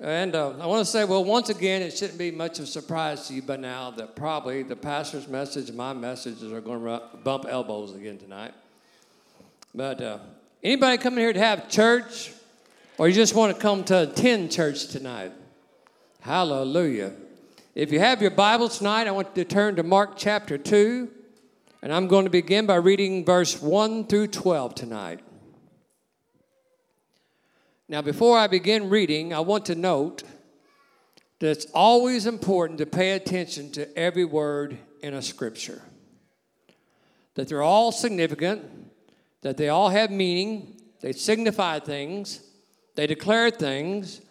And uh, I want to say, well, once again, it shouldn't be much of a surprise to you by now that probably the pastor's message and my messages are going to bump elbows again tonight. But uh, anybody coming here to have church, or you just want to come to attend church tonight? Hallelujah. If you have your Bibles tonight, I want you to turn to Mark chapter 2, and I'm going to begin by reading verse 1 through 12 tonight. Now, before I begin reading, I want to note that it's always important to pay attention to every word in a scripture. That they're all significant, that they all have meaning, they signify things, they declare things,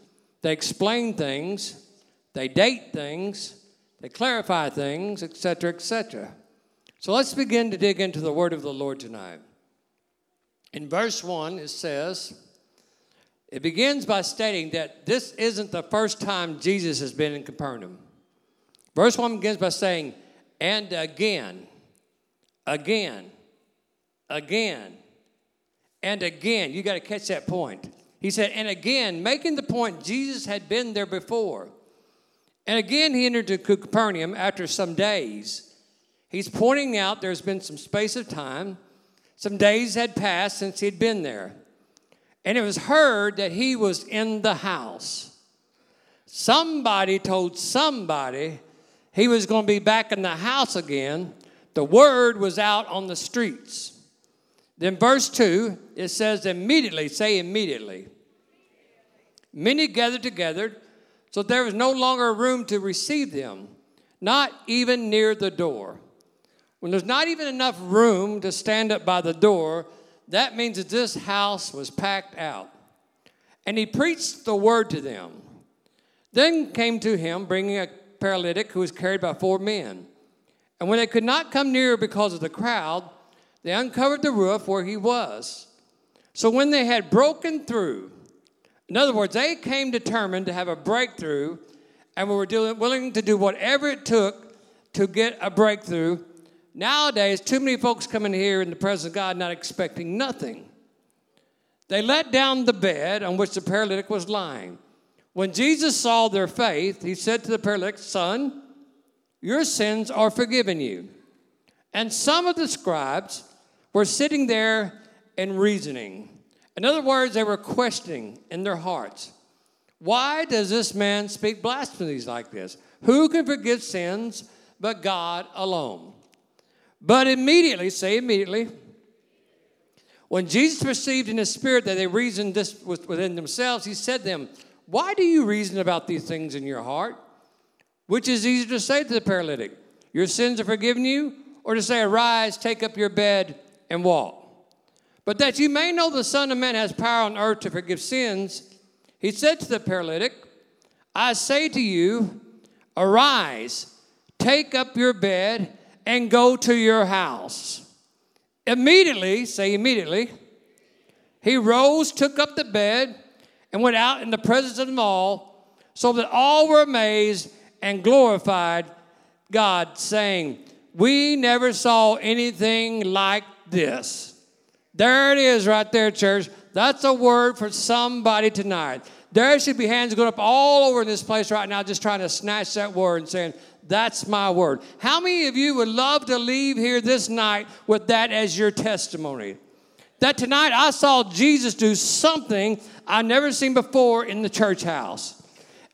they explain things, they date things, they clarify things, etc., etc. So let's begin to dig into the word of the Lord tonight. In verse 1, it says, it begins by stating that this isn't the first time Jesus has been in Capernaum. Verse 1 begins by saying, and again, again, again, and again. You got to catch that point. He said, and again, making the point Jesus had been there before. And again, he entered to Capernaum after some days. He's pointing out there's been some space of time. Some days had passed since he'd been there and it was heard that he was in the house. Somebody told somebody he was going to be back in the house again. The word was out on the streets. Then, verse 2, it says, immediately, say immediately. Many gathered together, so there was no longer room to receive them, not even near the door. When there's not even enough room to stand up by the door, that means that this house was packed out. And he preached the word to them. Then came to him, bringing a paralytic who was carried by four men. And when they could not come near because of the crowd, they uncovered the roof where he was. So when they had broken through, in other words, they came determined to have a breakthrough and were willing to do whatever it took to get a breakthrough Nowadays, too many folks come in here in the presence of God not expecting nothing. They let down the bed on which the paralytic was lying. When Jesus saw their faith, he said to the paralytic, Son, your sins are forgiven you. And some of the scribes were sitting there and reasoning. In other words, they were questioning in their hearts why does this man speak blasphemies like this? Who can forgive sins but God alone? But immediately, say immediately, when Jesus perceived in his spirit that they reasoned this within themselves, he said to them, Why do you reason about these things in your heart? Which is easier to say to the paralytic, Your sins are forgiven you, or to say, Arise, take up your bed, and walk. But that you may know the Son of Man has power on earth to forgive sins, he said to the paralytic, I say to you, Arise, take up your bed, and go to your house. Immediately, say immediately, he rose, took up the bed, and went out in the presence of them all, so that all were amazed and glorified God, saying, We never saw anything like this. There it is, right there, church. That's a word for somebody tonight. There should be hands going up all over this place right now, just trying to snatch that word and saying, that's my word. How many of you would love to leave here this night with that as your testimony? That tonight I saw Jesus do something I've never seen before in the church house.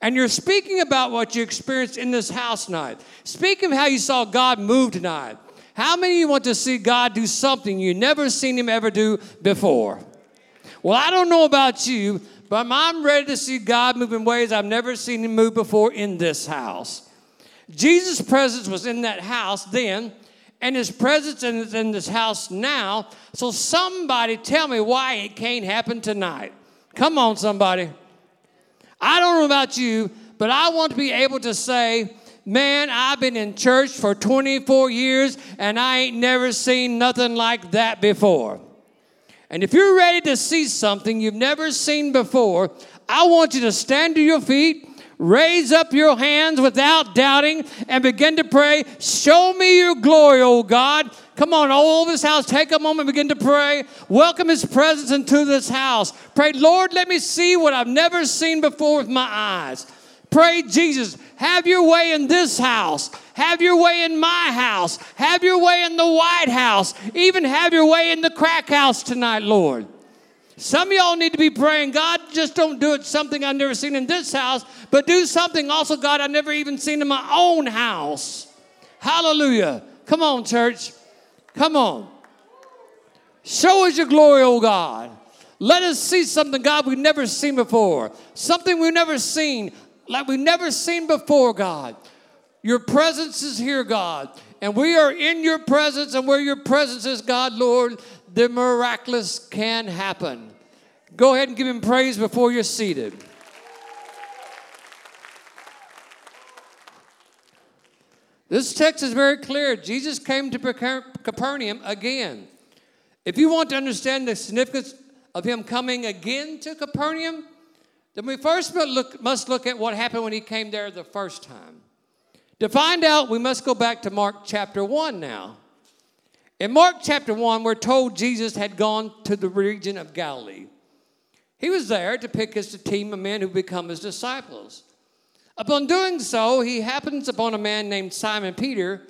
And you're speaking about what you experienced in this house tonight. Speaking of how you saw God move tonight. How many of you want to see God do something you never seen him ever do before? Well, I don't know about you, but I'm ready to see God move in ways I've never seen him move before in this house. Jesus' presence was in that house then, and his presence is in this house now. So somebody tell me why it can't happen tonight. Come on, somebody. I don't know about you, but I want to be able to say, man, I've been in church for 24 years and I ain't never seen nothing like that before. And if you're ready to see something you've never seen before, I want you to stand to your feet Raise up your hands without doubting and begin to pray. Show me your glory, oh God. Come on, all over this house, take a moment, begin to pray. Welcome His presence into this house. Pray, Lord, let me see what I've never seen before with my eyes. Pray, Jesus, have your way in this house. Have your way in my house. Have your way in the White House. Even have your way in the crack house tonight, Lord. Some of y'all need to be praying, God, just don't do it something I've never seen in this house, but do something also, God, I've never even seen in my own house. Hallelujah. Come on, church. Come on. Show us your glory, oh God. Let us see something, God, we've never seen before. Something we've never seen, like we've never seen before, God. Your presence is here, God. And we are in your presence, and where your presence is, God, Lord, the miraculous can happen. Go ahead and give him praise before you're seated. This text is very clear. Jesus came to Capernaum again. If you want to understand the significance of him coming again to Capernaum, then we first must look at what happened when he came there the first time. To find out, we must go back to Mark chapter 1 now. In Mark chapter 1, we're told Jesus had gone to the region of Galilee. He was there to pick his team of men who become his disciples. Upon doing so, he happens upon a man named Simon Peter.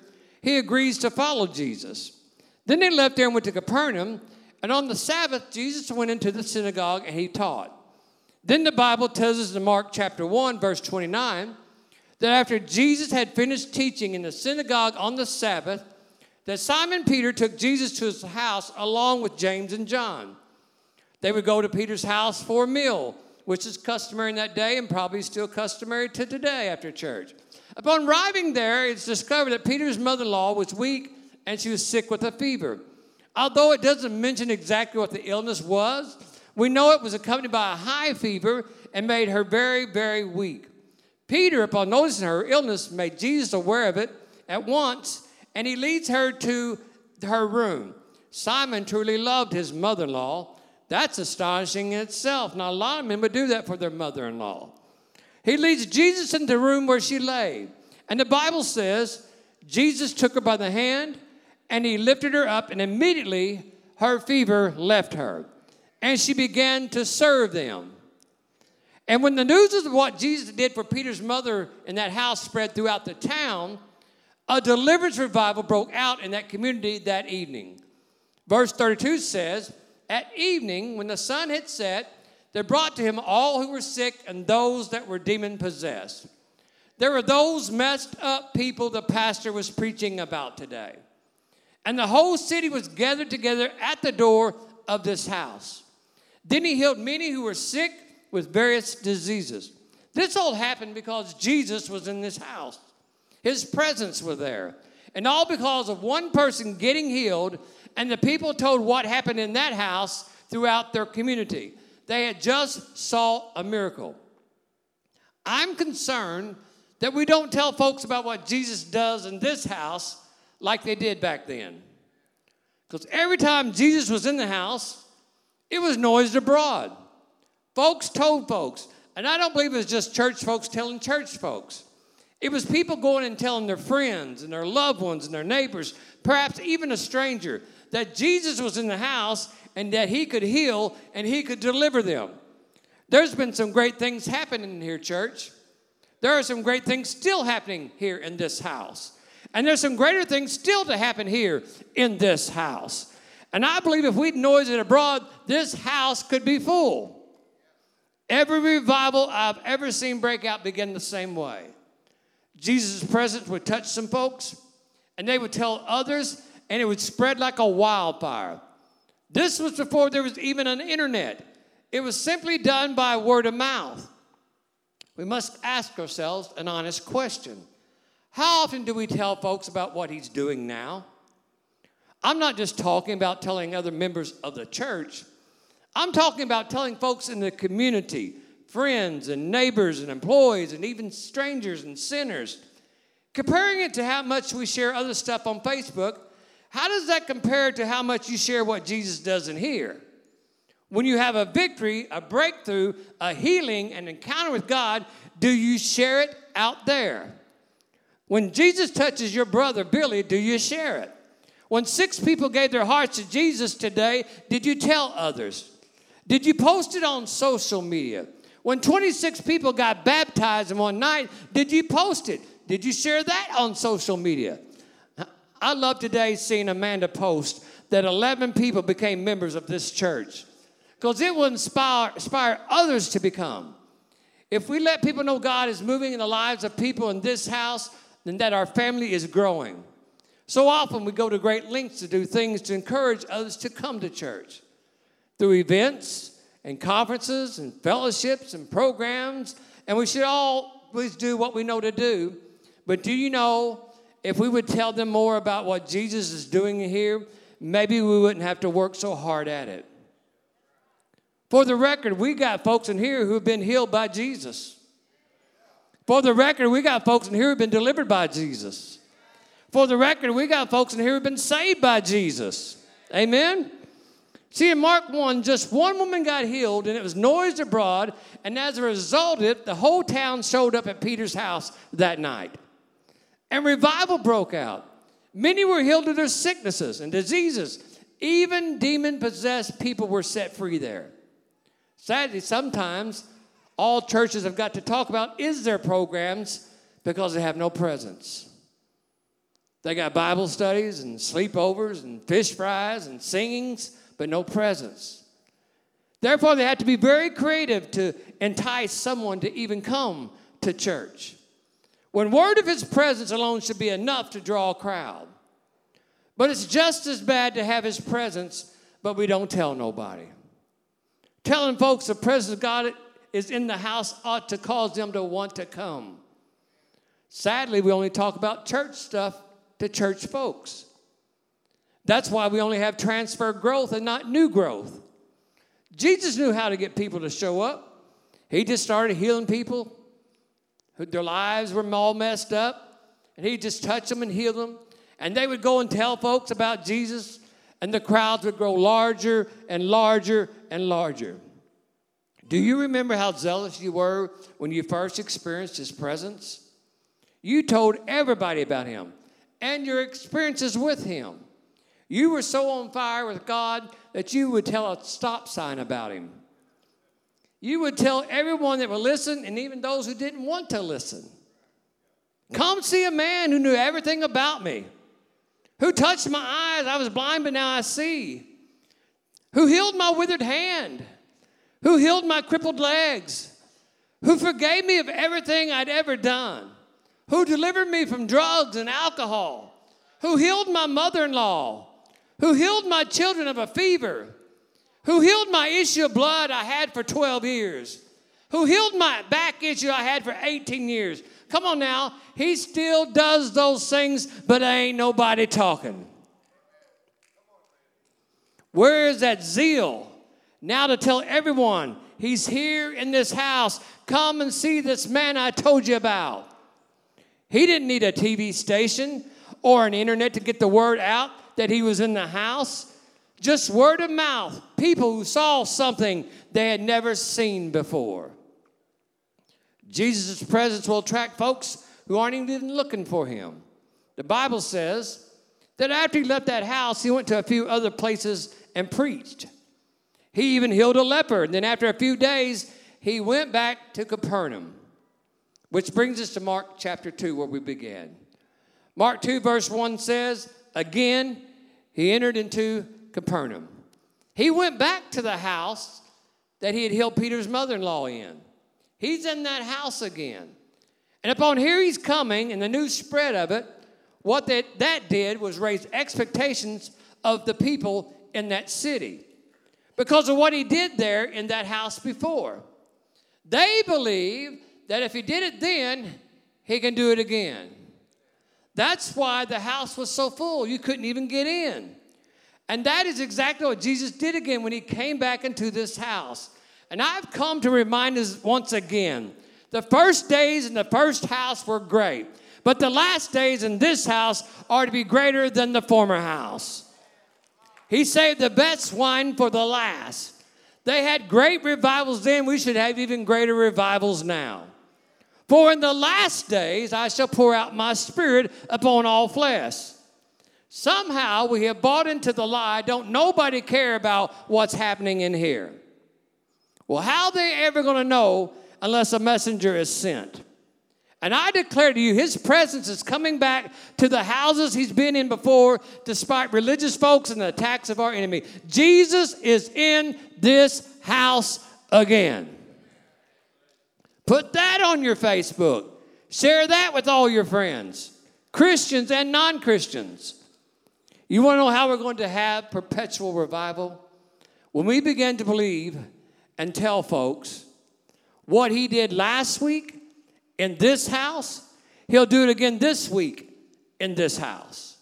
He agrees to follow Jesus. Then they left there and went to Capernaum. And on the Sabbath, Jesus went into the synagogue and he taught. Then the Bible tells us in Mark chapter 1, verse 29, that after Jesus had finished teaching in the synagogue on the Sabbath, that Simon Peter took Jesus to his house along with James and John. They would go to Peter's house for a meal, which is customary in that day and probably still customary to today after church. Upon arriving there, it's discovered that Peter's mother in law was weak and she was sick with a fever. Although it doesn't mention exactly what the illness was, we know it was accompanied by a high fever and made her very, very weak. Peter, upon noticing her illness, made Jesus aware of it at once and he leads her to her room. Simon truly loved his mother in law. That's astonishing in itself. Now, a lot of men would do that for their mother in law. He leads Jesus into the room where she lay. And the Bible says Jesus took her by the hand and he lifted her up, and immediately her fever left her. And she began to serve them. And when the news of what Jesus did for Peter's mother in that house spread throughout the town, a deliverance revival broke out in that community that evening. Verse 32 says, At evening, when the sun had set, they brought to him all who were sick and those that were demon possessed. There were those messed up people the pastor was preaching about today. And the whole city was gathered together at the door of this house. Then he healed many who were sick with various diseases. This all happened because Jesus was in this house. His presence was there. And all because of one person getting healed, and the people told what happened in that house throughout their community. They had just saw a miracle. I'm concerned that we don't tell folks about what Jesus does in this house like they did back then. Because every time Jesus was in the house, it was noised abroad. Folks told folks. And I don't believe it was just church folks telling church folks. It was people going and telling their friends and their loved ones and their neighbors, perhaps even a stranger, that Jesus was in the house and that he could heal and he could deliver them. There's been some great things happening here, church. There are some great things still happening here in this house. And there's some greater things still to happen here in this house. And I believe if we'd noise it abroad, this house could be full. Every revival I've ever seen break out begin the same way. Jesus' presence would touch some folks, and they would tell others, and it would spread like a wildfire. This was before there was even an internet. It was simply done by word of mouth. We must ask ourselves an honest question How often do we tell folks about what he's doing now? I'm not just talking about telling other members of the church, I'm talking about telling folks in the community friends and neighbors and employees and even strangers and sinners. Comparing it to how much we share other stuff on Facebook, how does that compare to how much you share what Jesus does in here? When you have a victory, a breakthrough, a healing, an encounter with God, do you share it out there? When Jesus touches your brother Billy, do you share it? When six people gave their hearts to Jesus today, did you tell others? Did you post it on social media? When 26 people got baptized in one night, did you post it? Did you share that on social media? I love today seeing Amanda post that 11 people became members of this church because it will inspire, inspire others to become. If we let people know God is moving in the lives of people in this house, then that our family is growing. So often we go to great lengths to do things to encourage others to come to church through events and conferences and fellowships and programs, and we should all always do what we know to do. But do you know if we would tell them more about what Jesus is doing here, maybe we wouldn't have to work so hard at it. For the record, we got folks in here who've been healed by Jesus. For the record, we got folks in here who've been delivered by Jesus. For the record, we got folks in here who've been saved by Jesus. Amen? See, in Mark 1, just one woman got healed, and it was noised abroad, and as a result of it, the whole town showed up at Peter's house that night. And revival broke out. Many were healed of their sicknesses and diseases. Even demon possessed people were set free there. Sadly, sometimes all churches have got to talk about is their programs because they have no presence. They got Bible studies and sleepovers and fish fries and singings, but no presence. Therefore, they have to be very creative to entice someone to even come to church. When word of his presence alone should be enough to draw a crowd. But it's just as bad to have his presence, but we don't tell nobody. Telling folks the presence of God is in the house ought to cause them to want to come. Sadly, we only talk about church stuff to church folks. That's why we only have transfer growth and not new growth. Jesus knew how to get people to show up. He just started healing people, their lives were all messed up, and he'd just touch them and heal them. And they would go and tell folks about Jesus, and the crowds would grow larger and larger and larger. Do you remember how zealous you were when you first experienced his presence? You told everybody about him and your experiences with him. You were so on fire with God that you would tell a stop sign about him. You would tell everyone that would listen, and even those who didn't want to listen. Come see a man who knew everything about me, who touched my eyes. I was blind, but now I see. Who healed my withered hand, who healed my crippled legs, who forgave me of everything I'd ever done, who delivered me from drugs and alcohol, who healed my mother in law, who healed my children of a fever who healed my issue of blood I had for 12 years, who healed my back issue I had for 18 years. Come on now, he still does those things, but ain't nobody talking. Where is that zeal now to tell everyone he's here in this house? Come and see this man I told you about. He didn't need a TV station or an internet to get the word out that he was in the house. Just word of mouth, people who saw something they had never seen before. Jesus' presence will attract folks who aren't even looking for him. The Bible says that after he left that house, he went to a few other places and preached. He even healed a leper. And then after a few days, he went back to Capernaum, which brings us to Mark chapter 2, where we began. Mark 2, verse 1 says, Again, he entered into Capernaum. He went back to the house that he had healed Peter's mother in law in. He's in that house again. And upon hearing he's coming and the news spread of it, what that, that did was raise expectations of the people in that city because of what he did there in that house before. They believe that if he did it then, he can do it again. That's why the house was so full, you couldn't even get in. And that is exactly what Jesus did again when he came back into this house. And I've come to remind us once again the first days in the first house were great, but the last days in this house are to be greater than the former house. He saved the best wine for the last. They had great revivals then. We should have even greater revivals now. For in the last days I shall pour out my spirit upon all flesh. Somehow we have bought into the lie, don't nobody care about what's happening in here. Well, how they ever going to know unless a messenger is sent? And I declare to you, his presence is coming back to the houses he's been in before, despite religious folks and the attacks of our enemy. Jesus is in this house again. Put that on your Facebook. Share that with all your friends, Christians and non Christians. You want to know how we're going to have perpetual revival? When we begin to believe and tell folks what he did last week in this house, he'll do it again this week in this house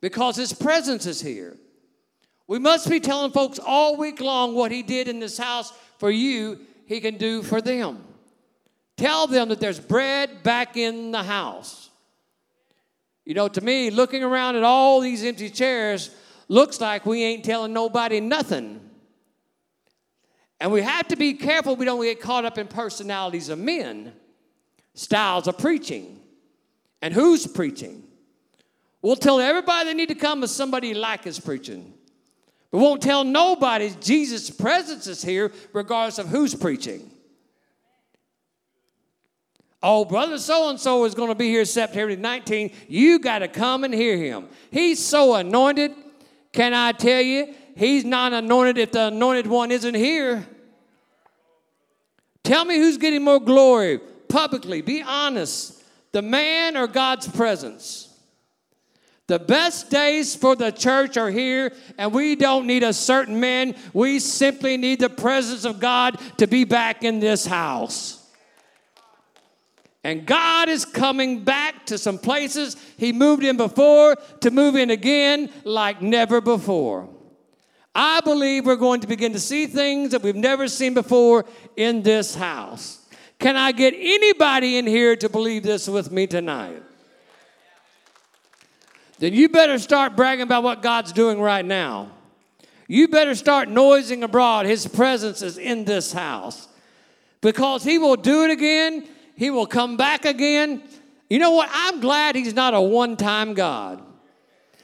because his presence is here. We must be telling folks all week long what he did in this house for you, he can do for them. Tell them that there's bread back in the house. You know, to me, looking around at all these empty chairs looks like we ain't telling nobody nothing. And we have to be careful we don't get caught up in personalities of men, styles of preaching, and who's preaching. We'll tell everybody they need to come if somebody like is preaching. But won't tell nobody Jesus' presence is here, regardless of who's preaching. Oh, brother so and so is going to be here September 19. You got to come and hear him. He's so anointed. Can I tell you? He's not anointed if the anointed one isn't here. Tell me who's getting more glory publicly. Be honest. The man or God's presence? The best days for the church are here, and we don't need a certain man. We simply need the presence of God to be back in this house. And God is coming back to some places He moved in before to move in again like never before. I believe we're going to begin to see things that we've never seen before in this house. Can I get anybody in here to believe this with me tonight? Then you better start bragging about what God's doing right now. You better start noising abroad. His presence is in this house because He will do it again he will come back again. You know what? I'm glad He's not a one time God.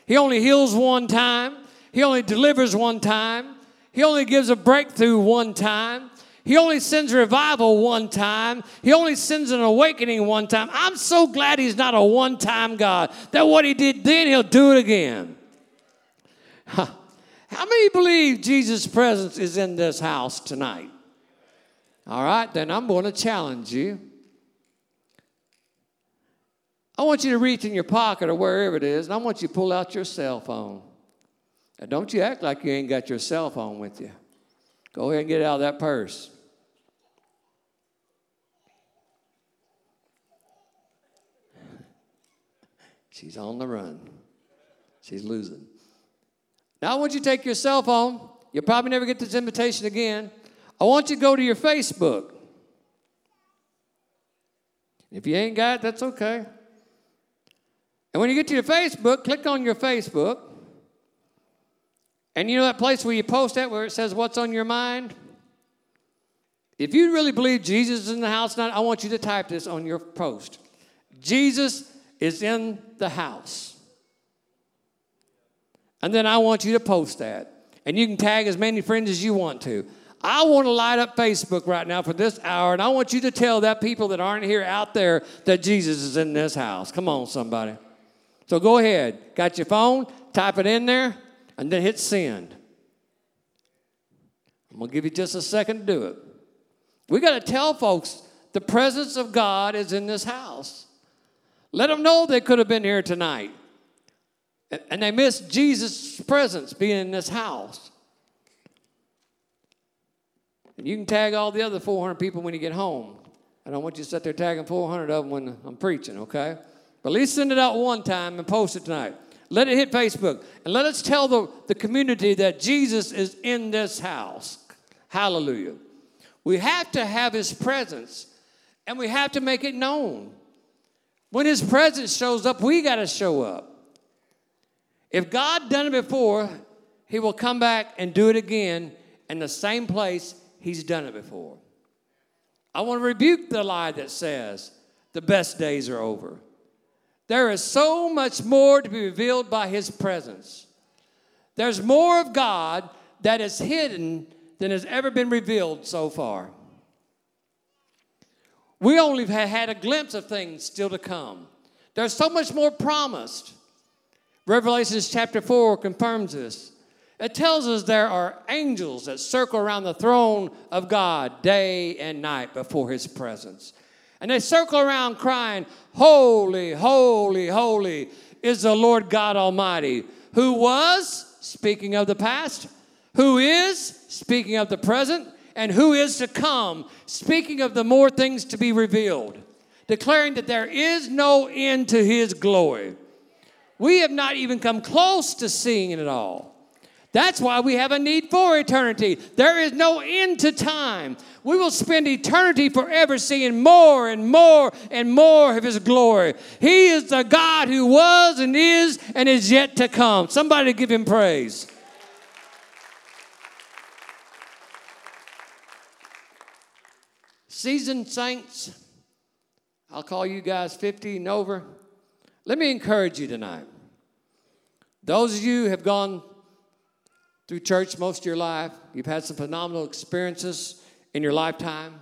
He only heals one time, He only delivers one time, He only gives a breakthrough one time. He only sends revival one time. He only sends an awakening one time. I'm so glad he's not a one time God. That what he did then, he'll do it again. How many believe Jesus' presence is in this house tonight? All right, then I'm going to challenge you. I want you to reach in your pocket or wherever it is, and I want you to pull out your cell phone. Now, don't you act like you ain't got your cell phone with you. Go ahead and get out of that purse. She's on the run. She's losing. Now, I want you to take your cell phone. You'll probably never get this invitation again. I want you to go to your Facebook. If you ain't got it, that's okay. And when you get to your Facebook, click on your Facebook. And you know that place where you post that where it says what's on your mind? If you really believe Jesus is in the house tonight, I want you to type this on your post. Jesus is in the house. And then I want you to post that. And you can tag as many friends as you want to. I want to light up Facebook right now for this hour, and I want you to tell that people that aren't here out there that Jesus is in this house. Come on, somebody. So go ahead. Got your phone? Type it in there and then hit send. I'm going to give you just a second to do it. We got to tell folks the presence of God is in this house. Let them know they could have been here tonight. And they missed Jesus' presence being in this house. And you can tag all the other 400 people when you get home. I don't want you to sit there tagging 400 of them when I'm preaching, okay? But at least send it out one time and post it tonight. Let it hit Facebook. And let us tell the, the community that Jesus is in this house. Hallelujah. We have to have his presence and we have to make it known. When his presence shows up, we got to show up. If God done it before, he will come back and do it again in the same place He's done it before. I want to rebuke the lie that says the best days are over. There is so much more to be revealed by His presence. There's more of God that is hidden than has ever been revealed so far. We only have had a glimpse of things still to come. There's so much more promised. Revelations chapter 4 confirms this. It tells us there are angels that circle around the throne of God day and night before his presence. And they circle around crying, Holy, holy, holy is the Lord God Almighty, who was, speaking of the past, who is, speaking of the present, and who is to come, speaking of the more things to be revealed, declaring that there is no end to his glory. We have not even come close to seeing it all. That's why we have a need for eternity. There is no end to time. We will spend eternity forever seeing more and more and more of His glory. He is the God who was and is and is yet to come. Somebody give Him praise. Seasoned saints, I'll call you guys 50 and over. Let me encourage you tonight. Those of you have gone through church most of your life, you've had some phenomenal experiences in your lifetime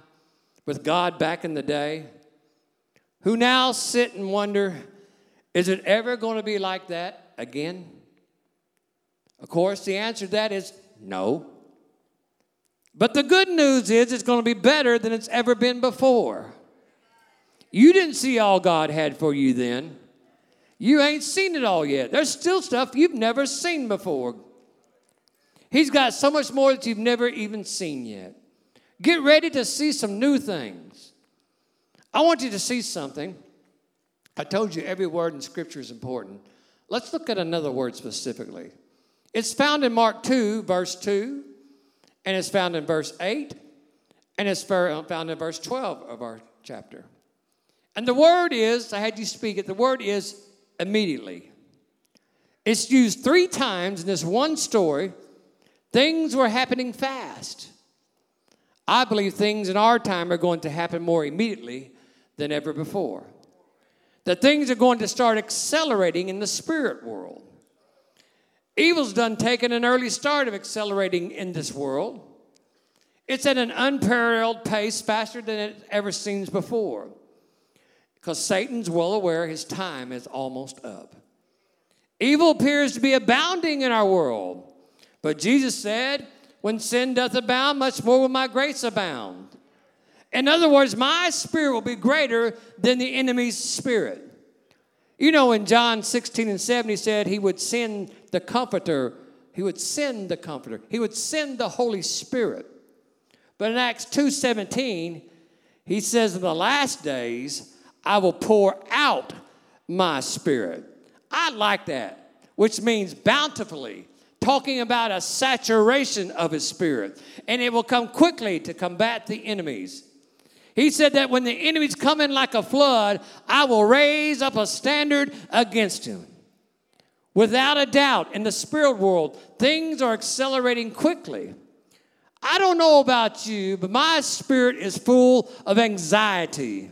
with God back in the day, who now sit and wonder, is it ever going to be like that again? Of course, the answer to that is no. But the good news is it's going to be better than it's ever been before. You didn't see all God had for you then. You ain't seen it all yet. There's still stuff you've never seen before. He's got so much more that you've never even seen yet. Get ready to see some new things. I want you to see something. I told you every word in Scripture is important. Let's look at another word specifically. It's found in Mark 2, verse 2 and it's found in verse 8, and it's uh, found in verse 12 of our chapter. And the word is, I had you speak it, the word is immediately. It's used three times in this one story. Things were happening fast. I believe things in our time are going to happen more immediately than ever before. That things are going to start accelerating in the spirit world. Evil's done taken an early start of accelerating in this world. It's at an unparalleled pace, faster than it ever seems before. Because Satan's well aware his time is almost up. Evil appears to be abounding in our world. But Jesus said, When sin doth abound, much more will my grace abound. In other words, my spirit will be greater than the enemy's spirit. You know, in John 16 and 7, he said he would send the Comforter. He would send the Comforter. He would send the Holy Spirit. But in Acts 2:17, he says, In the last days, I will pour out my spirit. I like that, which means bountifully, talking about a saturation of his spirit. And it will come quickly to combat the enemies. He said that when the enemies come in like a flood, I will raise up a standard against him. Without a doubt, in the spirit world, things are accelerating quickly. I don't know about you, but my spirit is full of anxiety.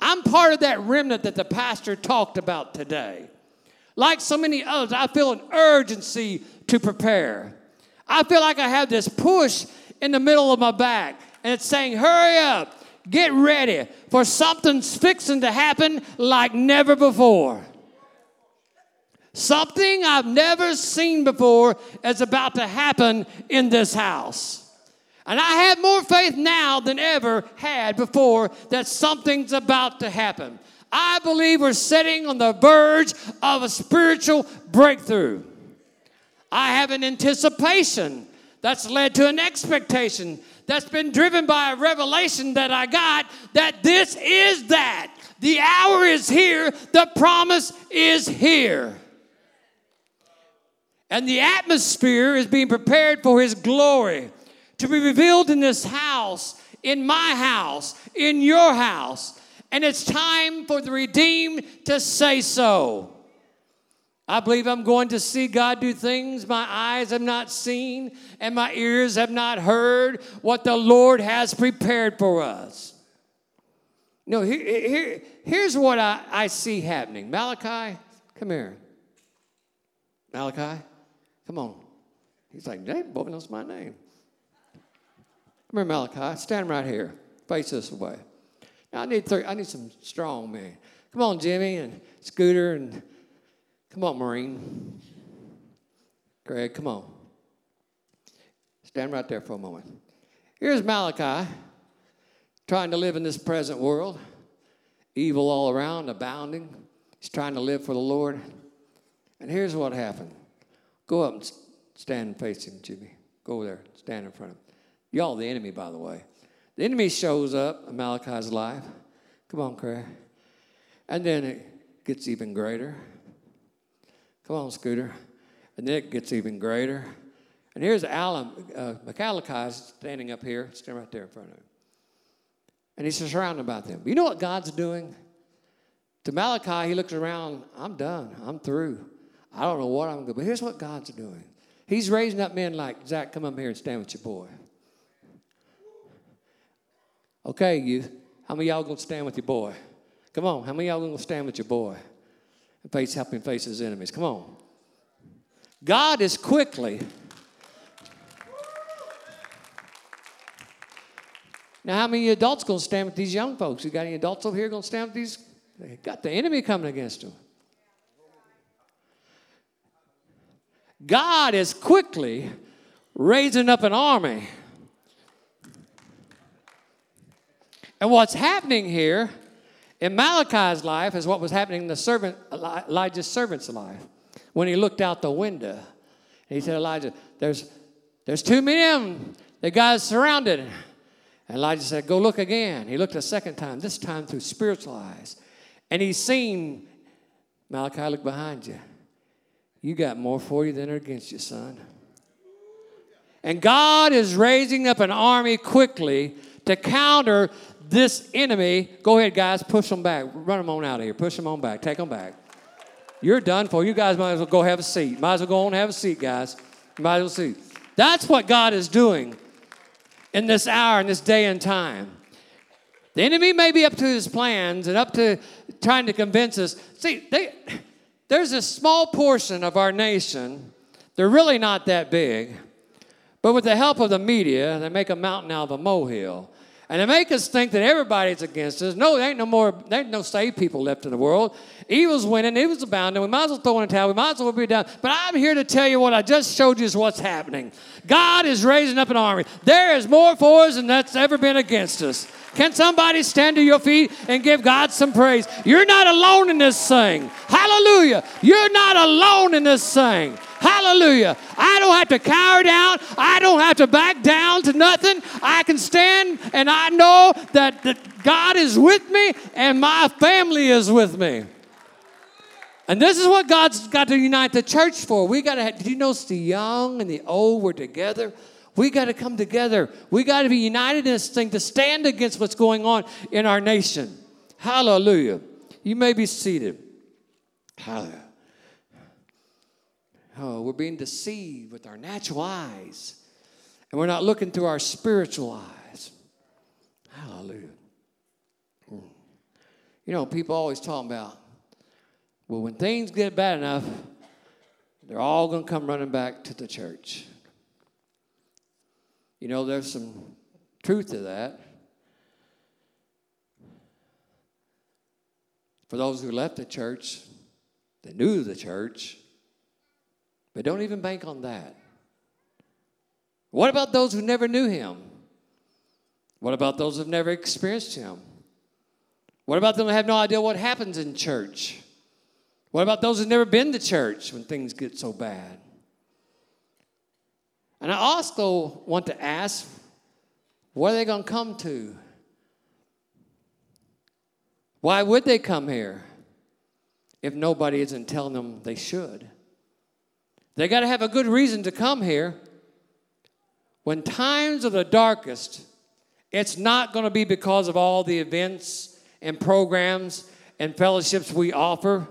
I'm part of that remnant that the pastor talked about today. Like so many others, I feel an urgency to prepare. I feel like I have this push in the middle of my back, and it's saying, Hurry up, Get ready for something's fixing to happen like never before. Something I've never seen before is about to happen in this house. And I have more faith now than ever had before that something's about to happen. I believe we're sitting on the verge of a spiritual breakthrough. I have an anticipation that's led to an expectation that's been driven by a revelation that I got that this is that. The hour is here, the promise is here. And the atmosphere is being prepared for His glory to be revealed in this house, in my house, in your house. And it's time for the redeemed to say so. I believe I'm going to see God do things my eyes have not seen and my ears have not heard what the Lord has prepared for us. No, here, here, here's what I, I see happening. Malachi, come here. Malachi, come on. He's like, Dave, boy knows my name. Come here, Malachi. Stand right here. Face this way. Now I need three, I need some strong men. Come on, Jimmy and Scooter and come on, Marine. Greg, come on. Stand right there for a moment. Here's Malachi trying to live in this present world, evil all around, abounding. He's trying to live for the Lord. And here's what happened. Go up and stand and face him, Jimmy. Go over there, stand in front of him. Y'all the enemy, by the way. The enemy shows up in Malachi's life. Come on, Craig. And then it gets even greater. Come on, Scooter. And then it gets even greater. And here's Alan uh, McAllikai standing up here, standing right there in front of him. And he's surrounded by them. You know what God's doing? To Malachi, he looks around, I'm done. I'm through. I don't know what I'm going to do. But here's what God's doing. He's raising up men like, Zach, come up here and stand with your boy. Okay, you. How many y'all going to stand with your boy? Come on. How many y'all going to stand with your boy and face, help him face his enemies? Come on. God is quickly. Now, how many adults going to stand with these young folks? You got any adults over here going to stand with these? They got the enemy coming against them. God is quickly raising up an army. And what's happening here in Malachi's life is what was happening in the servant Elijah's servant's life when he looked out the window. And he said, Elijah, there's there's too many of them. The guy's surrounded. And Elijah said, Go look again. He looked a second time, this time through spiritual eyes. And he's seen Malachi, look behind you. You got more for you than against you, son. And God is raising up an army quickly to counter this enemy. Go ahead, guys, push them back. Run them on out of here. Push them on back. Take them back. You're done for. You guys might as well go have a seat. Might as well go on have a seat, guys. Might as well see. That's what God is doing in this hour, in this day and time. The enemy may be up to his plans and up to trying to convince us. See, they there's a small portion of our nation, they're really not that big, but with the help of the media, they make a mountain out of a molehill. And they make us think that everybody's against us. No, there ain't no more, there ain't no saved people left in the world. Evil's winning, evil's abounding. We might as well throw in a towel, we might as well be down. But I'm here to tell you what I just showed you is what's happening. God is raising up an army. There is more for us than that's ever been against us. Can somebody stand to your feet and give God some praise? You're not alone in this thing. Hallelujah. You're not alone in this thing. Hallelujah. I don't have to cower down. I don't have to back down to nothing. I can stand and I know that, that God is with me and my family is with me. And this is what God's got to unite the church for. We got to, did you notice the young and the old were together? We got to come together. We got to be united in this thing to stand against what's going on in our nation. Hallelujah. You may be seated. Hallelujah. Oh, we're being deceived with our natural eyes, and we're not looking through our spiritual eyes. Hallelujah. Hmm. You know, people always talk about, well, when things get bad enough, they're all going to come running back to the church. You know, there's some truth to that. For those who left the church, they knew the church, but don't even bank on that. What about those who never knew him? What about those who've never experienced him? What about them who have no idea what happens in church? What about those who've never been to church when things get so bad? And I also want to ask, what are they going to come to? Why would they come here if nobody isn't telling them they should? They got to have a good reason to come here. When times are the darkest, it's not going to be because of all the events and programs and fellowships we offer.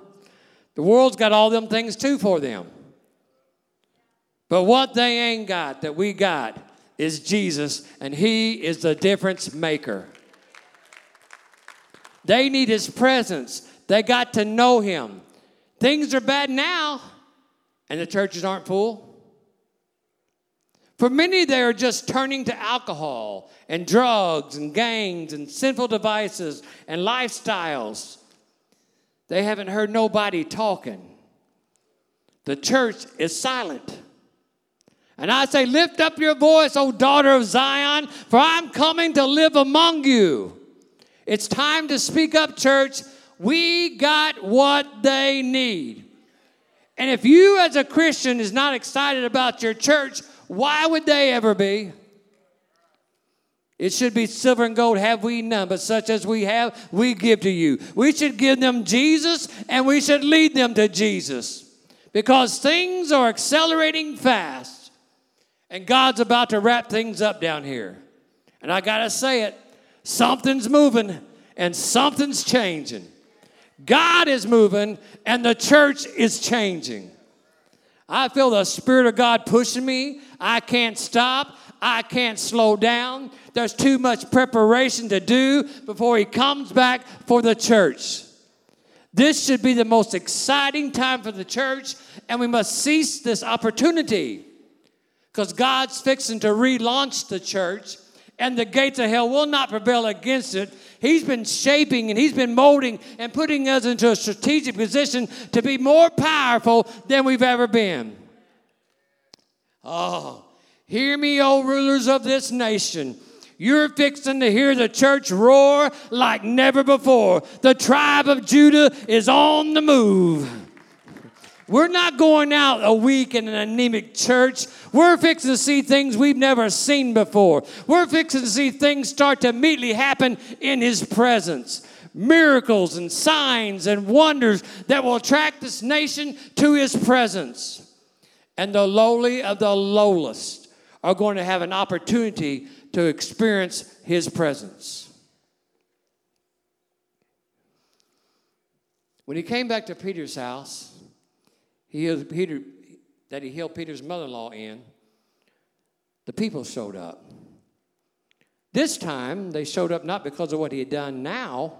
The world's got all them things too for them. But what they ain't got that we got is Jesus, and He is the difference maker. They need His presence. They got to know Him. Things are bad now, and the churches aren't full. For many, they are just turning to alcohol and drugs and gangs and sinful devices and lifestyles. They haven't heard nobody talking. The church is silent. And I say, Lift up your voice, O daughter of Zion, for I'm coming to live among you. It's time to speak up, church. We got what they need. And if you, as a Christian, is not excited about your church, why would they ever be? It should be silver and gold have we none, but such as we have, we give to you. We should give them Jesus and we should lead them to Jesus because things are accelerating fast. And God's about to wrap things up down here. And I got to say it something's moving and something's changing. God is moving and the church is changing. I feel the Spirit of God pushing me. I can't stop. I can't slow down. There's too much preparation to do before He comes back for the church. This should be the most exciting time for the church, and we must seize this opportunity because God's fixing to relaunch the church and the gates of hell will not prevail against it. He's been shaping and he's been molding and putting us into a strategic position to be more powerful than we've ever been. Oh, hear me, O rulers of this nation. You're fixing to hear the church roar like never before. The tribe of Judah is on the move. We're not going out a week in an anemic church. We're fixing to see things we've never seen before. We're fixing to see things start to immediately happen in His presence. Miracles and signs and wonders that will attract this nation to His presence. And the lowly of the lowest are going to have an opportunity to experience His presence. When he came back to Peter's house, he healed Peter, that he healed Peter's mother in law in, the people showed up. This time, they showed up not because of what he had done now,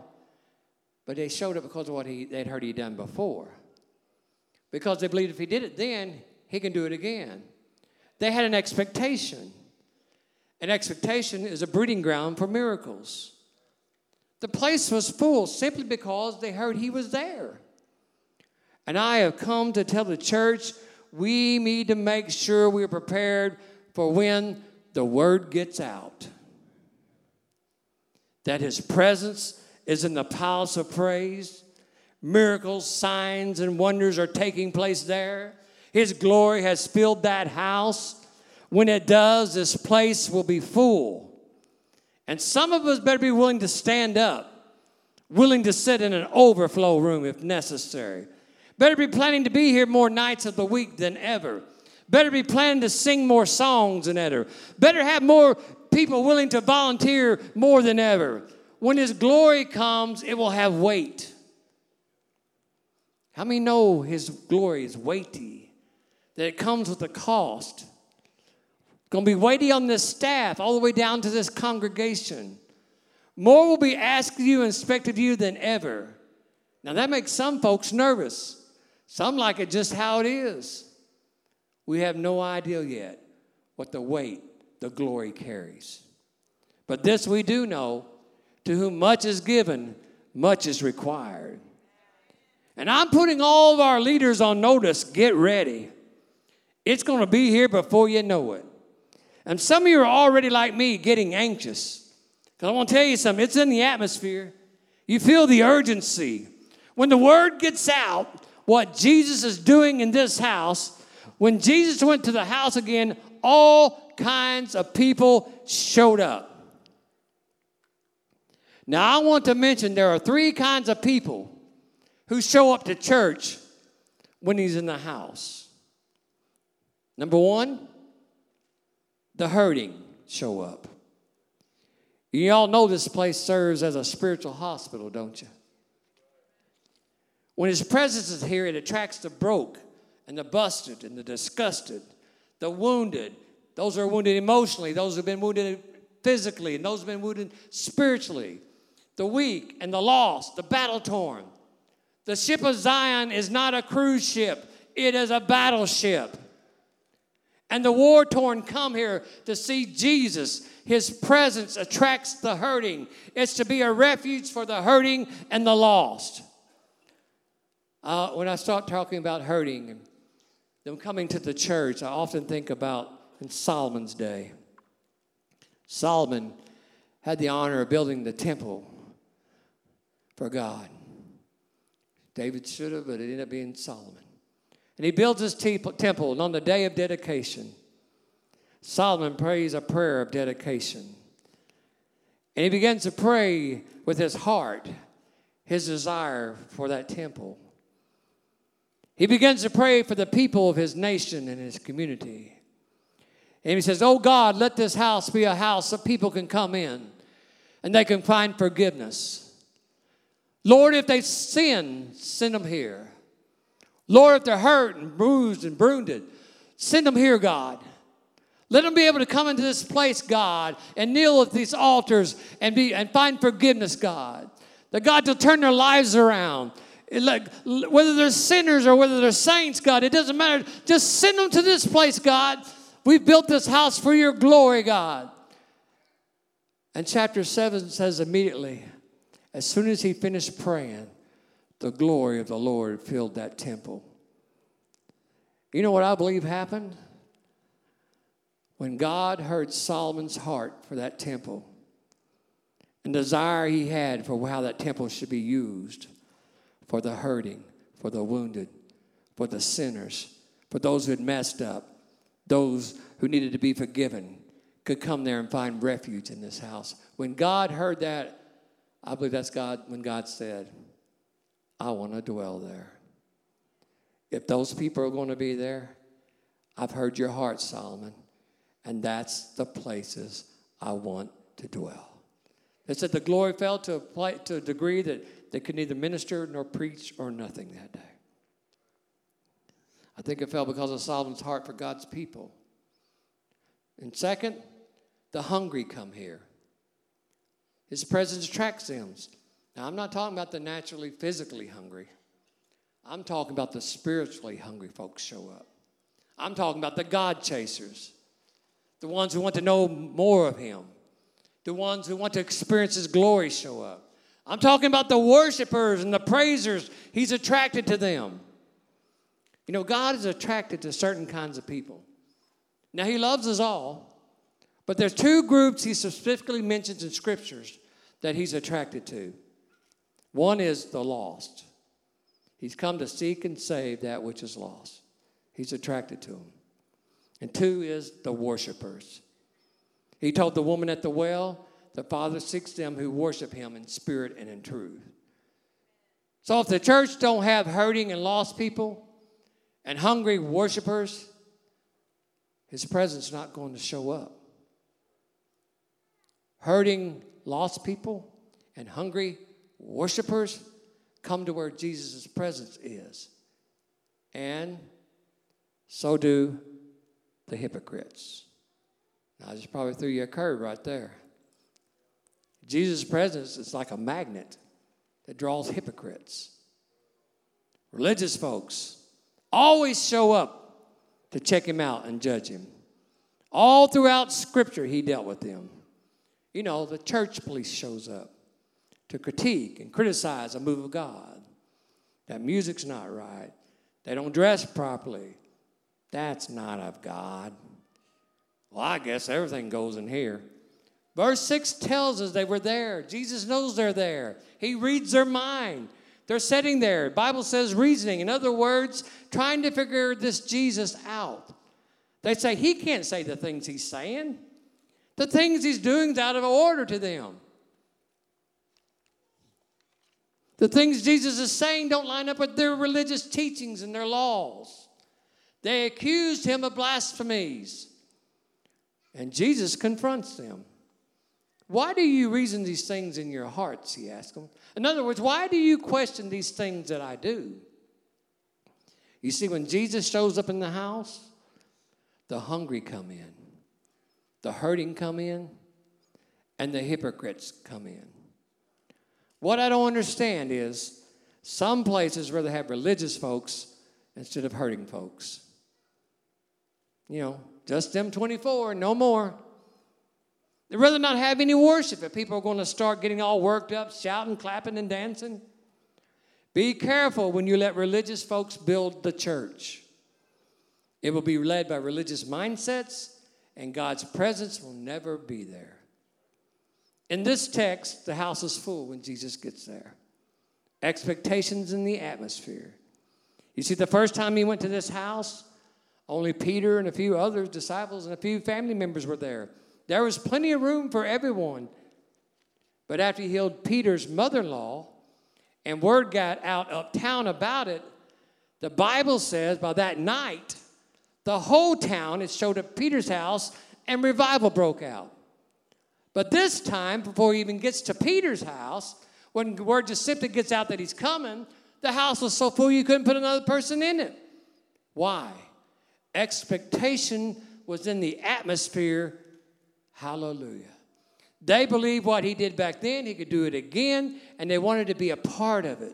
but they showed up because of what he, they'd heard he'd done before. Because they believed if he did it then, he can do it again. They had an expectation. An expectation is a breeding ground for miracles. The place was full simply because they heard he was there. And I have come to tell the church we need to make sure we're prepared for when the word gets out. That his presence is in the palace of praise. Miracles, signs, and wonders are taking place there. His glory has filled that house. When it does, this place will be full. And some of us better be willing to stand up, willing to sit in an overflow room if necessary Better be planning to be here more nights of the week than ever. Better be planning to sing more songs than ever. Better have more people willing to volunteer more than ever. When His glory comes, it will have weight. How many know His glory is weighty? That it comes with a cost. It's going to be weighty on this staff, all the way down to this congregation. More will be asked of you and expected of you than ever. Now, that makes some folks nervous. Some like it just how it is. We have no idea yet what the weight the glory carries. But this we do know to whom much is given, much is required. And I'm putting all of our leaders on notice get ready. It's going to be here before you know it. And some of you are already like me getting anxious. Because I want to tell you something, it's in the atmosphere. You feel the urgency. When the word gets out, what Jesus is doing in this house. When Jesus went to the house again, all kinds of people showed up. Now, I want to mention there are three kinds of people who show up to church when he's in the house. Number one, the hurting show up. You all know this place serves as a spiritual hospital, don't you? When his presence is here, it attracts the broke and the busted and the disgusted, the wounded. Those who are wounded emotionally, those who have been wounded physically, and those who have been wounded spiritually. The weak and the lost, the battle torn. The ship of Zion is not a cruise ship, it is a battleship. And the war torn come here to see Jesus. His presence attracts the hurting. It's to be a refuge for the hurting and the lost. Uh, when I start talking about hurting and them coming to the church, I often think about in Solomon's day. Solomon had the honor of building the temple for God. David should have, but it ended up being Solomon. And he builds his temple, and on the day of dedication, Solomon prays a prayer of dedication. And he begins to pray with his heart, his desire for that temple. He begins to pray for the people of his nation and his community. And he says, Oh God, let this house be a house that people can come in and they can find forgiveness. Lord, if they sin, send them here. Lord, if they're hurt and bruised and wounded, send them here, God. Let them be able to come into this place, God, and kneel at these altars and, be, and find forgiveness, God. That God will turn their lives around. Like, whether they're sinners or whether they're saints, God, it doesn't matter. Just send them to this place, God. We've built this house for your glory, God. And chapter 7 says immediately, as soon as he finished praying, the glory of the Lord filled that temple. You know what I believe happened? When God heard Solomon's heart for that temple and desire he had for how that temple should be used for the hurting, for the wounded, for the sinners, for those who had messed up, those who needed to be forgiven, could come there and find refuge in this house. When God heard that, I believe that's God when God said, I want to dwell there. If those people are going to be there, I've heard your heart, Solomon, and that's the places I want to dwell. They said the glory fell to a, to a degree that they could neither minister nor preach or nothing that day. I think it fell because of Solomon's heart for God's people. And second, the hungry come here. His presence attracts them. Now, I'm not talking about the naturally, physically hungry. I'm talking about the spiritually hungry folks show up. I'm talking about the God chasers, the ones who want to know more of Him, the ones who want to experience His glory show up. I'm talking about the worshipers and the praisers. He's attracted to them. You know, God is attracted to certain kinds of people. Now, He loves us all, but there's two groups He specifically mentions in scriptures that He's attracted to. One is the lost. He's come to seek and save that which is lost. He's attracted to them. And two is the worshipers. He told the woman at the well, the Father seeks them who worship him in spirit and in truth. So if the church don't have hurting and lost people and hungry worshipers, his presence is not going to show up. Hurting, lost people and hungry worshipers come to where Jesus' presence is. And so do the hypocrites. Now, I just probably threw you a curve right there. Jesus' presence is like a magnet that draws hypocrites. Religious folks always show up to check him out and judge him. All throughout Scripture, he dealt with them. You know, the church police shows up to critique and criticize a move of God. That music's not right. They don't dress properly. That's not of God. Well, I guess everything goes in here. Verse 6 tells us they were there. Jesus knows they're there. He reads their mind. They're sitting there. Bible says reasoning. In other words, trying to figure this Jesus out. They say he can't say the things he's saying. The things he's doing is out of order to them. The things Jesus is saying don't line up with their religious teachings and their laws. They accused him of blasphemies. And Jesus confronts them. Why do you reason these things in your hearts? He asked them. In other words, why do you question these things that I do? You see, when Jesus shows up in the house, the hungry come in, the hurting come in, and the hypocrites come in. What I don't understand is some places they have religious folks instead of hurting folks. You know, just them 24, no more. They'd rather not have any worship if people are going to start getting all worked up, shouting, clapping, and dancing. Be careful when you let religious folks build the church. It will be led by religious mindsets, and God's presence will never be there. In this text, the house is full when Jesus gets there. Expectations in the atmosphere. You see, the first time he went to this house, only Peter and a few other disciples and a few family members were there. There was plenty of room for everyone. But after he healed Peter's mother in law, and word got out uptown about it, the Bible says by that night, the whole town had showed up Peter's house and revival broke out. But this time, before he even gets to Peter's house, when word just simply gets out that he's coming, the house was so full you couldn't put another person in it. Why? Expectation was in the atmosphere Hallelujah. They believed what he did back then, he could do it again, and they wanted to be a part of it.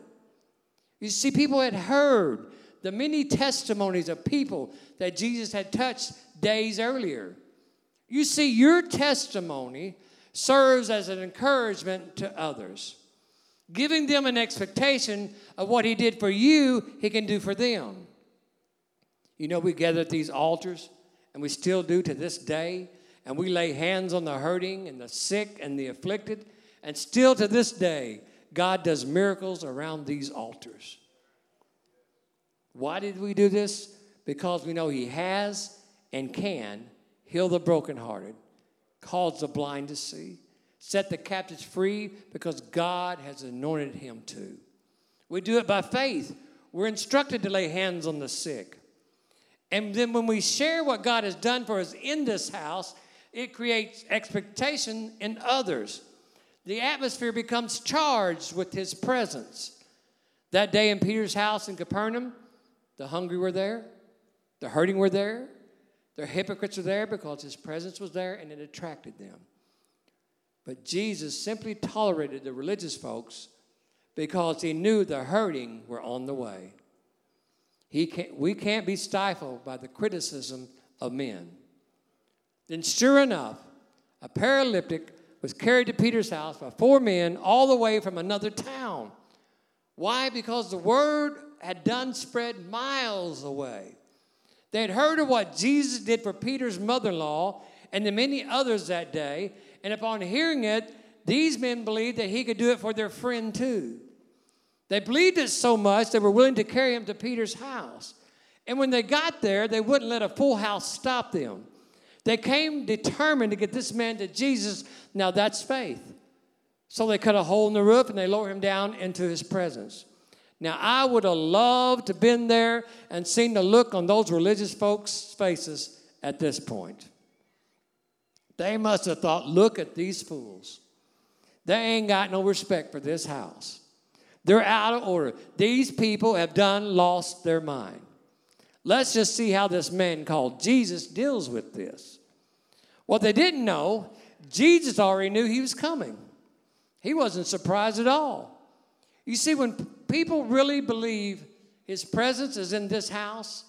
You see, people had heard the many testimonies of people that Jesus had touched days earlier. You see, your testimony serves as an encouragement to others, giving them an expectation of what he did for you, he can do for them. You know, we gather at these altars, and we still do to this day and we lay hands on the hurting and the sick and the afflicted. And still to this day, God does miracles around these altars. Why did we do this? Because we know He has and can heal the brokenhearted, cause the blind to see, set the captives free because God has anointed Him to. We do it by faith. We're instructed to lay hands on the sick. And then when we share what God has done for us in this house, it creates expectation in others. The atmosphere becomes charged with his presence. That day in Peter's house in Capernaum, the hungry were there, the hurting were there, the hypocrites were there because his presence was there and it attracted them. But Jesus simply tolerated the religious folks because he knew the hurting were on the way. He can't, we can't be stifled by the criticism of men. Then, sure enough, a paralytic was carried to Peter's house by four men all the way from another town. Why? Because the word had done spread miles away. They had heard of what Jesus did for Peter's mother in law and the many others that day, and upon hearing it, these men believed that he could do it for their friend too. They believed it so much they were willing to carry him to Peter's house. And when they got there, they wouldn't let a full house stop them. They came determined to get this man to Jesus. Now that's faith. So they cut a hole in the roof and they lower him down into his presence. Now I would have loved to been there and seen the look on those religious folks' faces at this point. They must have thought, look at these fools. They ain't got no respect for this house. They're out of order. These people have done lost their mind. Let's just see how this man called Jesus deals with this. What they didn't know, Jesus already knew he was coming. He wasn't surprised at all. You see, when people really believe his presence is in this house,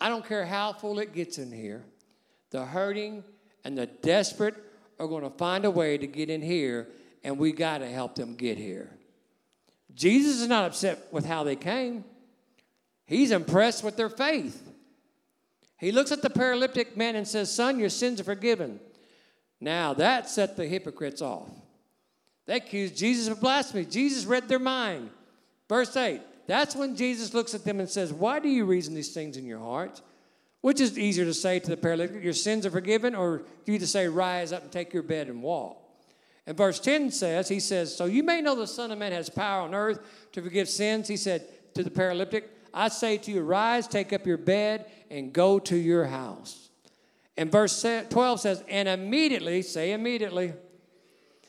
I don't care how full it gets in here, the hurting and the desperate are going to find a way to get in here, and we got to help them get here. Jesus is not upset with how they came. He's impressed with their faith. He looks at the paralytic man and says, Son, your sins are forgiven. Now that set the hypocrites off. They accused Jesus of blasphemy. Jesus read their mind. Verse 8 that's when Jesus looks at them and says, Why do you reason these things in your heart? Which is easier to say to the paralytic, Your sins are forgiven, or you to say, Rise up and take your bed and walk? And verse 10 says, He says, So you may know the Son of Man has power on earth to forgive sins. He said to the paralytic, I say to you, rise, take up your bed, and go to your house. And verse 12 says, And immediately, say immediately,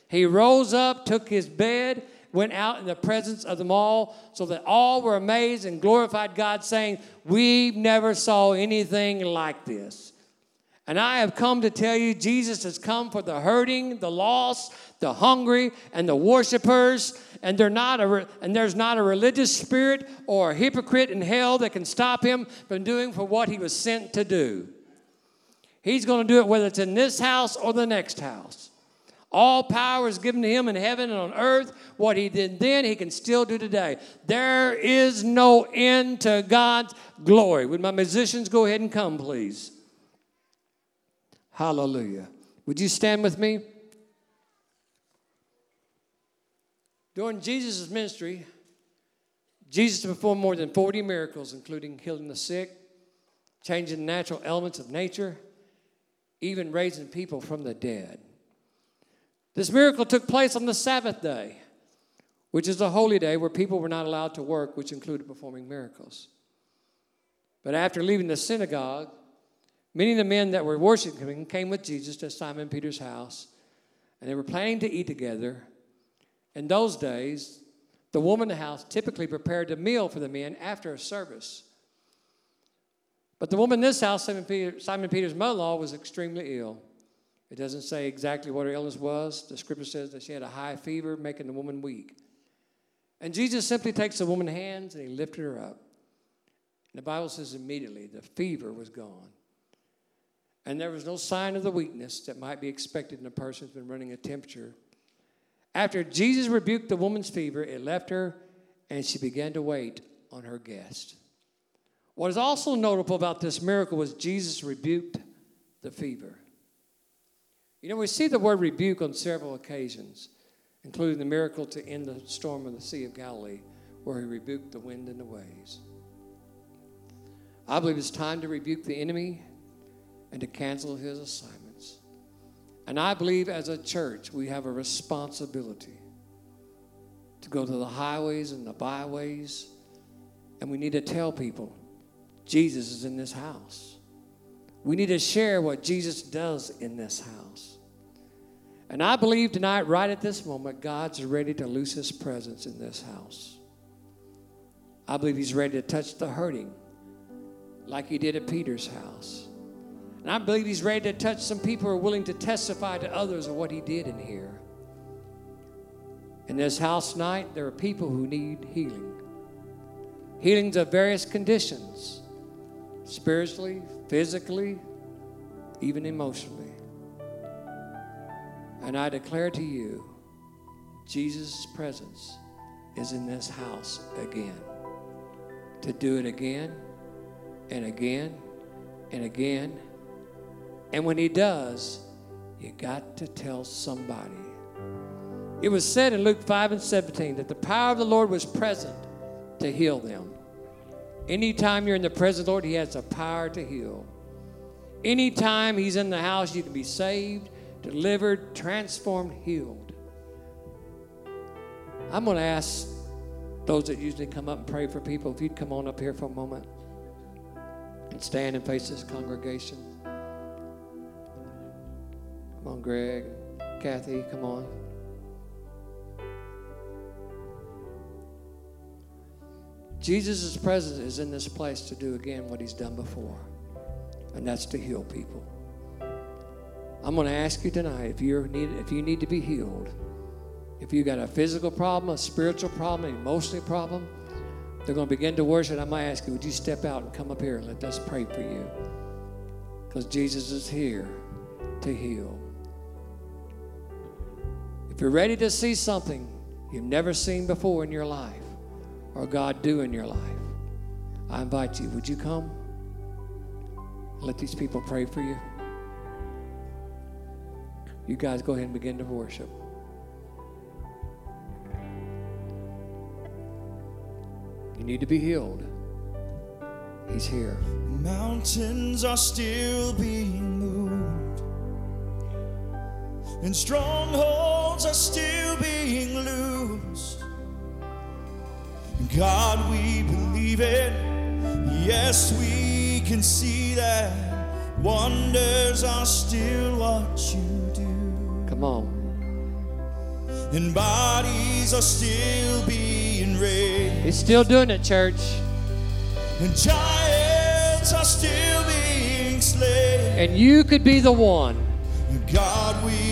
He rose up, took his bed, went out in the presence of them all, so that all were amazed and glorified God, saying, We never saw anything like this. And I have come to tell you, Jesus has come for the hurting, the lost, the hungry, and the worshipers. And, they're not a, and there's not a religious spirit or a hypocrite in hell that can stop him from doing for what he was sent to do. He's going to do it whether it's in this house or the next house. All power is given to him in heaven and on earth. What he did then, he can still do today. There is no end to God's glory. Would my musicians go ahead and come, please? Hallelujah. Would you stand with me? During Jesus' ministry, Jesus performed more than 40 miracles, including healing the sick, changing the natural elements of nature, even raising people from the dead. This miracle took place on the Sabbath day, which is a holy day where people were not allowed to work, which included performing miracles. But after leaving the synagogue, Many of the men that were worshiping him came with Jesus to Simon Peter's house, and they were planning to eat together. In those days, the woman in the house typically prepared a meal for the men after a service. But the woman in this house, Simon, Peter, Simon Peter's mother in law, was extremely ill. It doesn't say exactly what her illness was. The scripture says that she had a high fever, making the woman weak. And Jesus simply takes the woman's hands and he lifted her up. And the Bible says immediately the fever was gone and there was no sign of the weakness that might be expected in a person who's been running a temperature. After Jesus rebuked the woman's fever, it left her, and she began to wait on her guest. What is also notable about this miracle was Jesus rebuked the fever. You know, we see the word rebuke on several occasions, including the miracle to end the storm of the Sea of Galilee, where he rebuked the wind and the waves. I believe it's time to rebuke the enemy and to cancel his assignments. And I believe as a church, we have a responsibility to go to the highways and the byways, and we need to tell people Jesus is in this house. We need to share what Jesus does in this house. And I believe tonight, right at this moment, God's ready to loose his presence in this house. I believe he's ready to touch the hurting like he did at Peter's house. And I believe He's ready to touch some people who are willing to testify to others of what He did in here. In this house tonight, there are people who need healing. Healings of various conditions spiritually, physically, even emotionally. And I declare to you, Jesus' presence is in this house again. To do it again and again and again and when he does, you got to tell somebody. It was said in Luke 5 and 17 that the power of the Lord was present to heal them. Anytime you're in the presence of the Lord, He has the power to heal. Anytime He's in the house, you can be saved, delivered, transformed, healed. I'm going to ask those that usually come up and pray for people if you'd come on up here for a moment and stand and face this congregation. Come on, Greg. Kathy, come on. Jesus' presence is in this place to do again what he's done before, and that's to heal people. I'm going to ask you tonight if you need if you need to be healed, if you've got a physical problem, a spiritual problem, an emotional problem, they're going to begin to worship. I might ask you, would you step out and come up here and let us pray for you? Because Jesus is here to heal. If you're ready to see something you've never seen before in your life or God do in your life, I invite you, would you come? Let these people pray for you. You guys go ahead and begin to worship. You need to be healed. He's here. Mountains are still being and strongholds are still being loosed. God, we believe it. Yes, we can see that wonders are still what you do. Come on. And bodies are still being raised. He's still doing it, church. And giants are still being slain. And you could be the one. God, we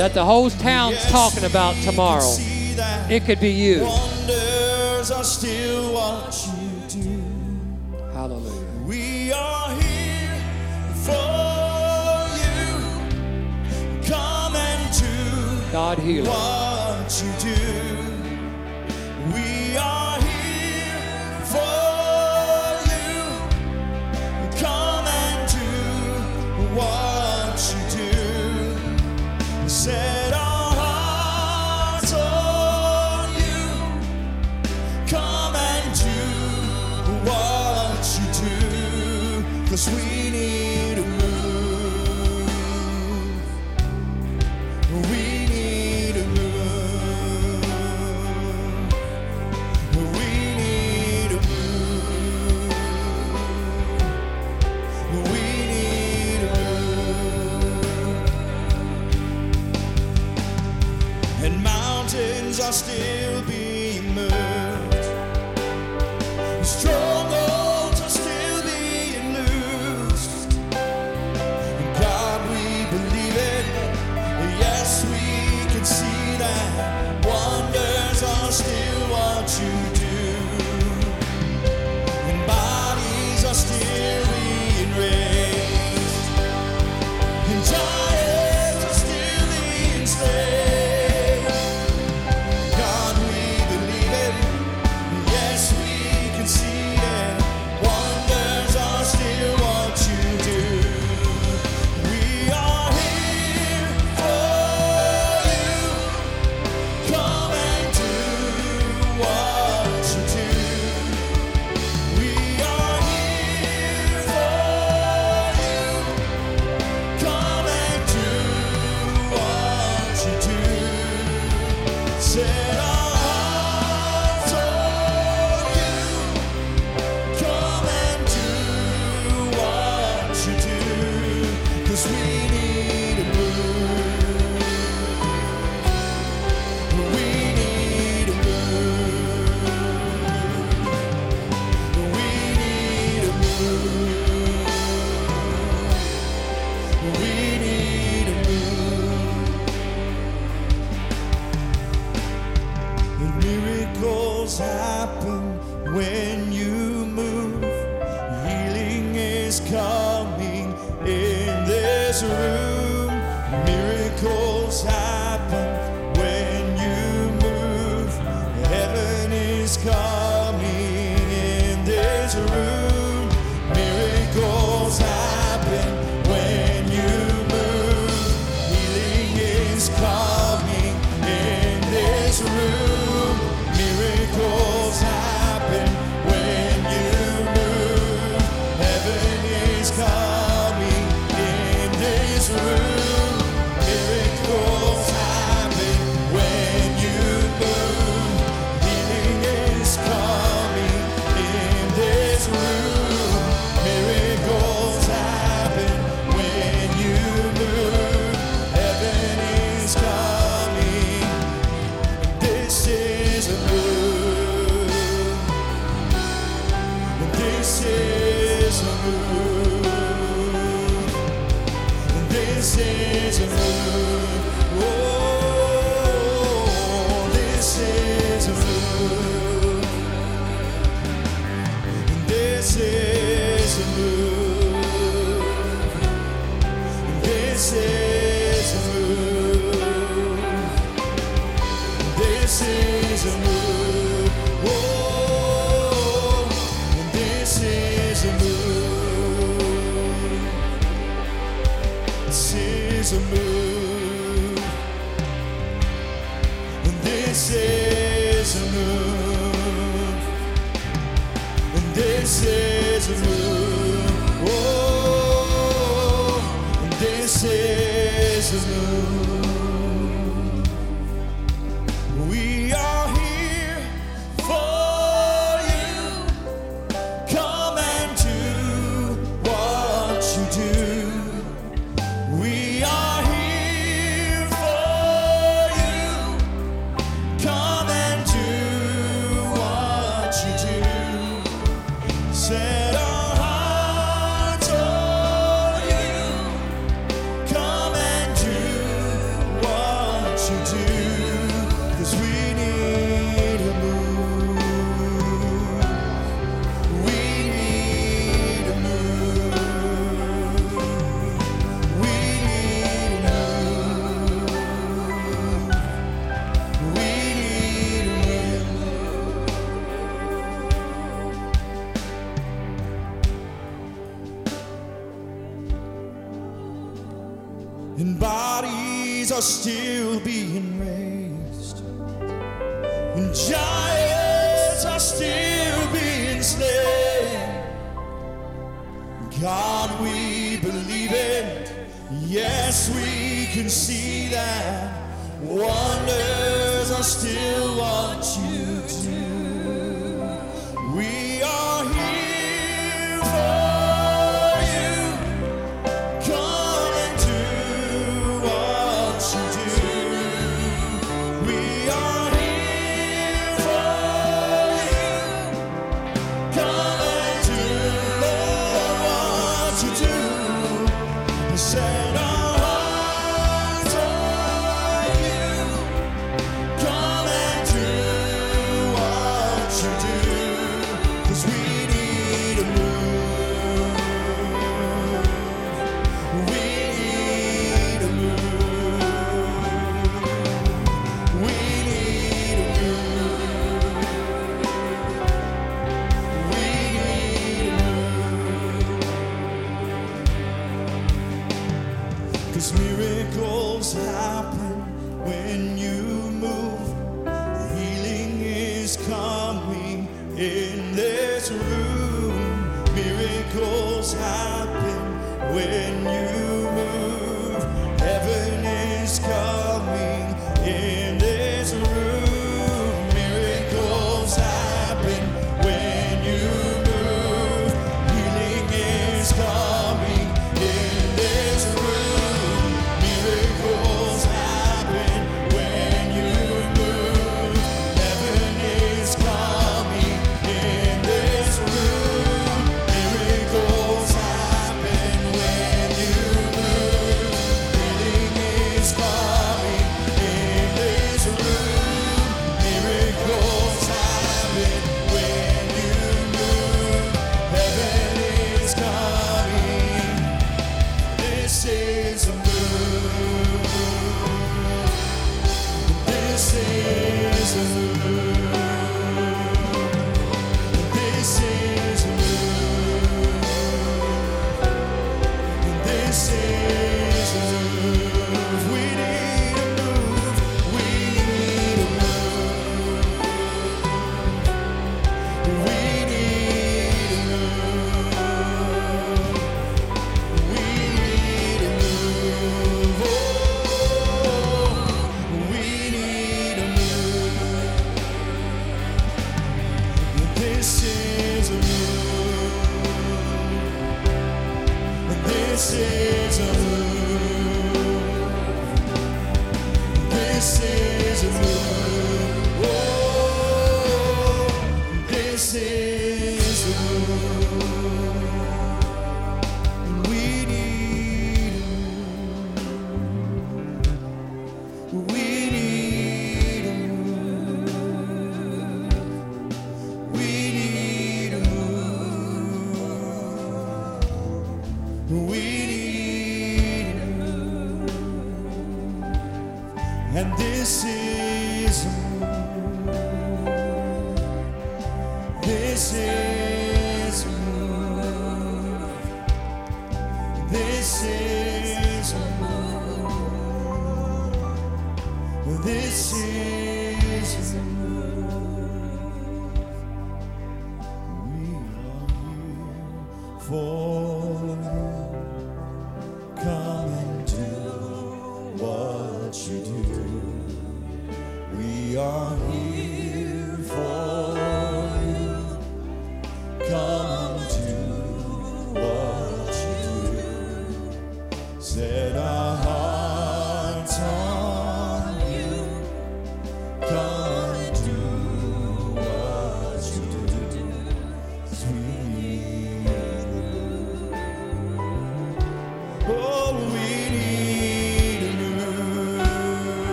that the whole town's yes, talking about tomorrow. It could be you. Wonders are still what you do. Hallelujah. We are here for you. Come and do God heal what you do.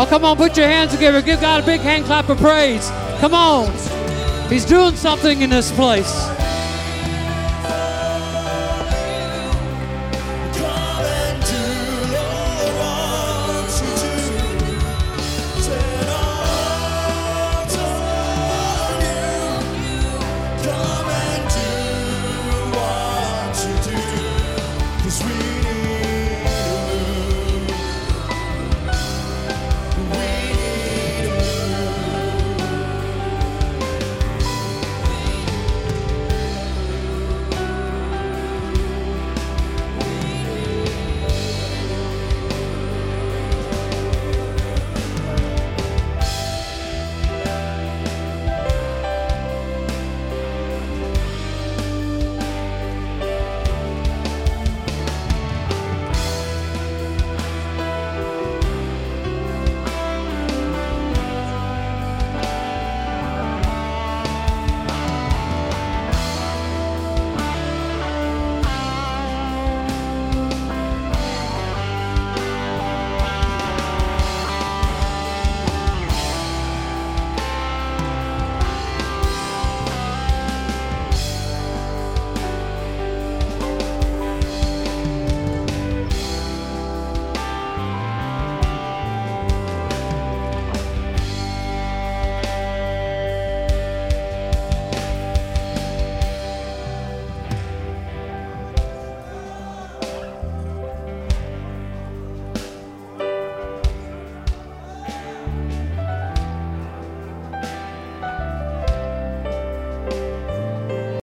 Oh, come on, put your hands together. Give God a big hand clap of praise. Come on. He's doing something in this place.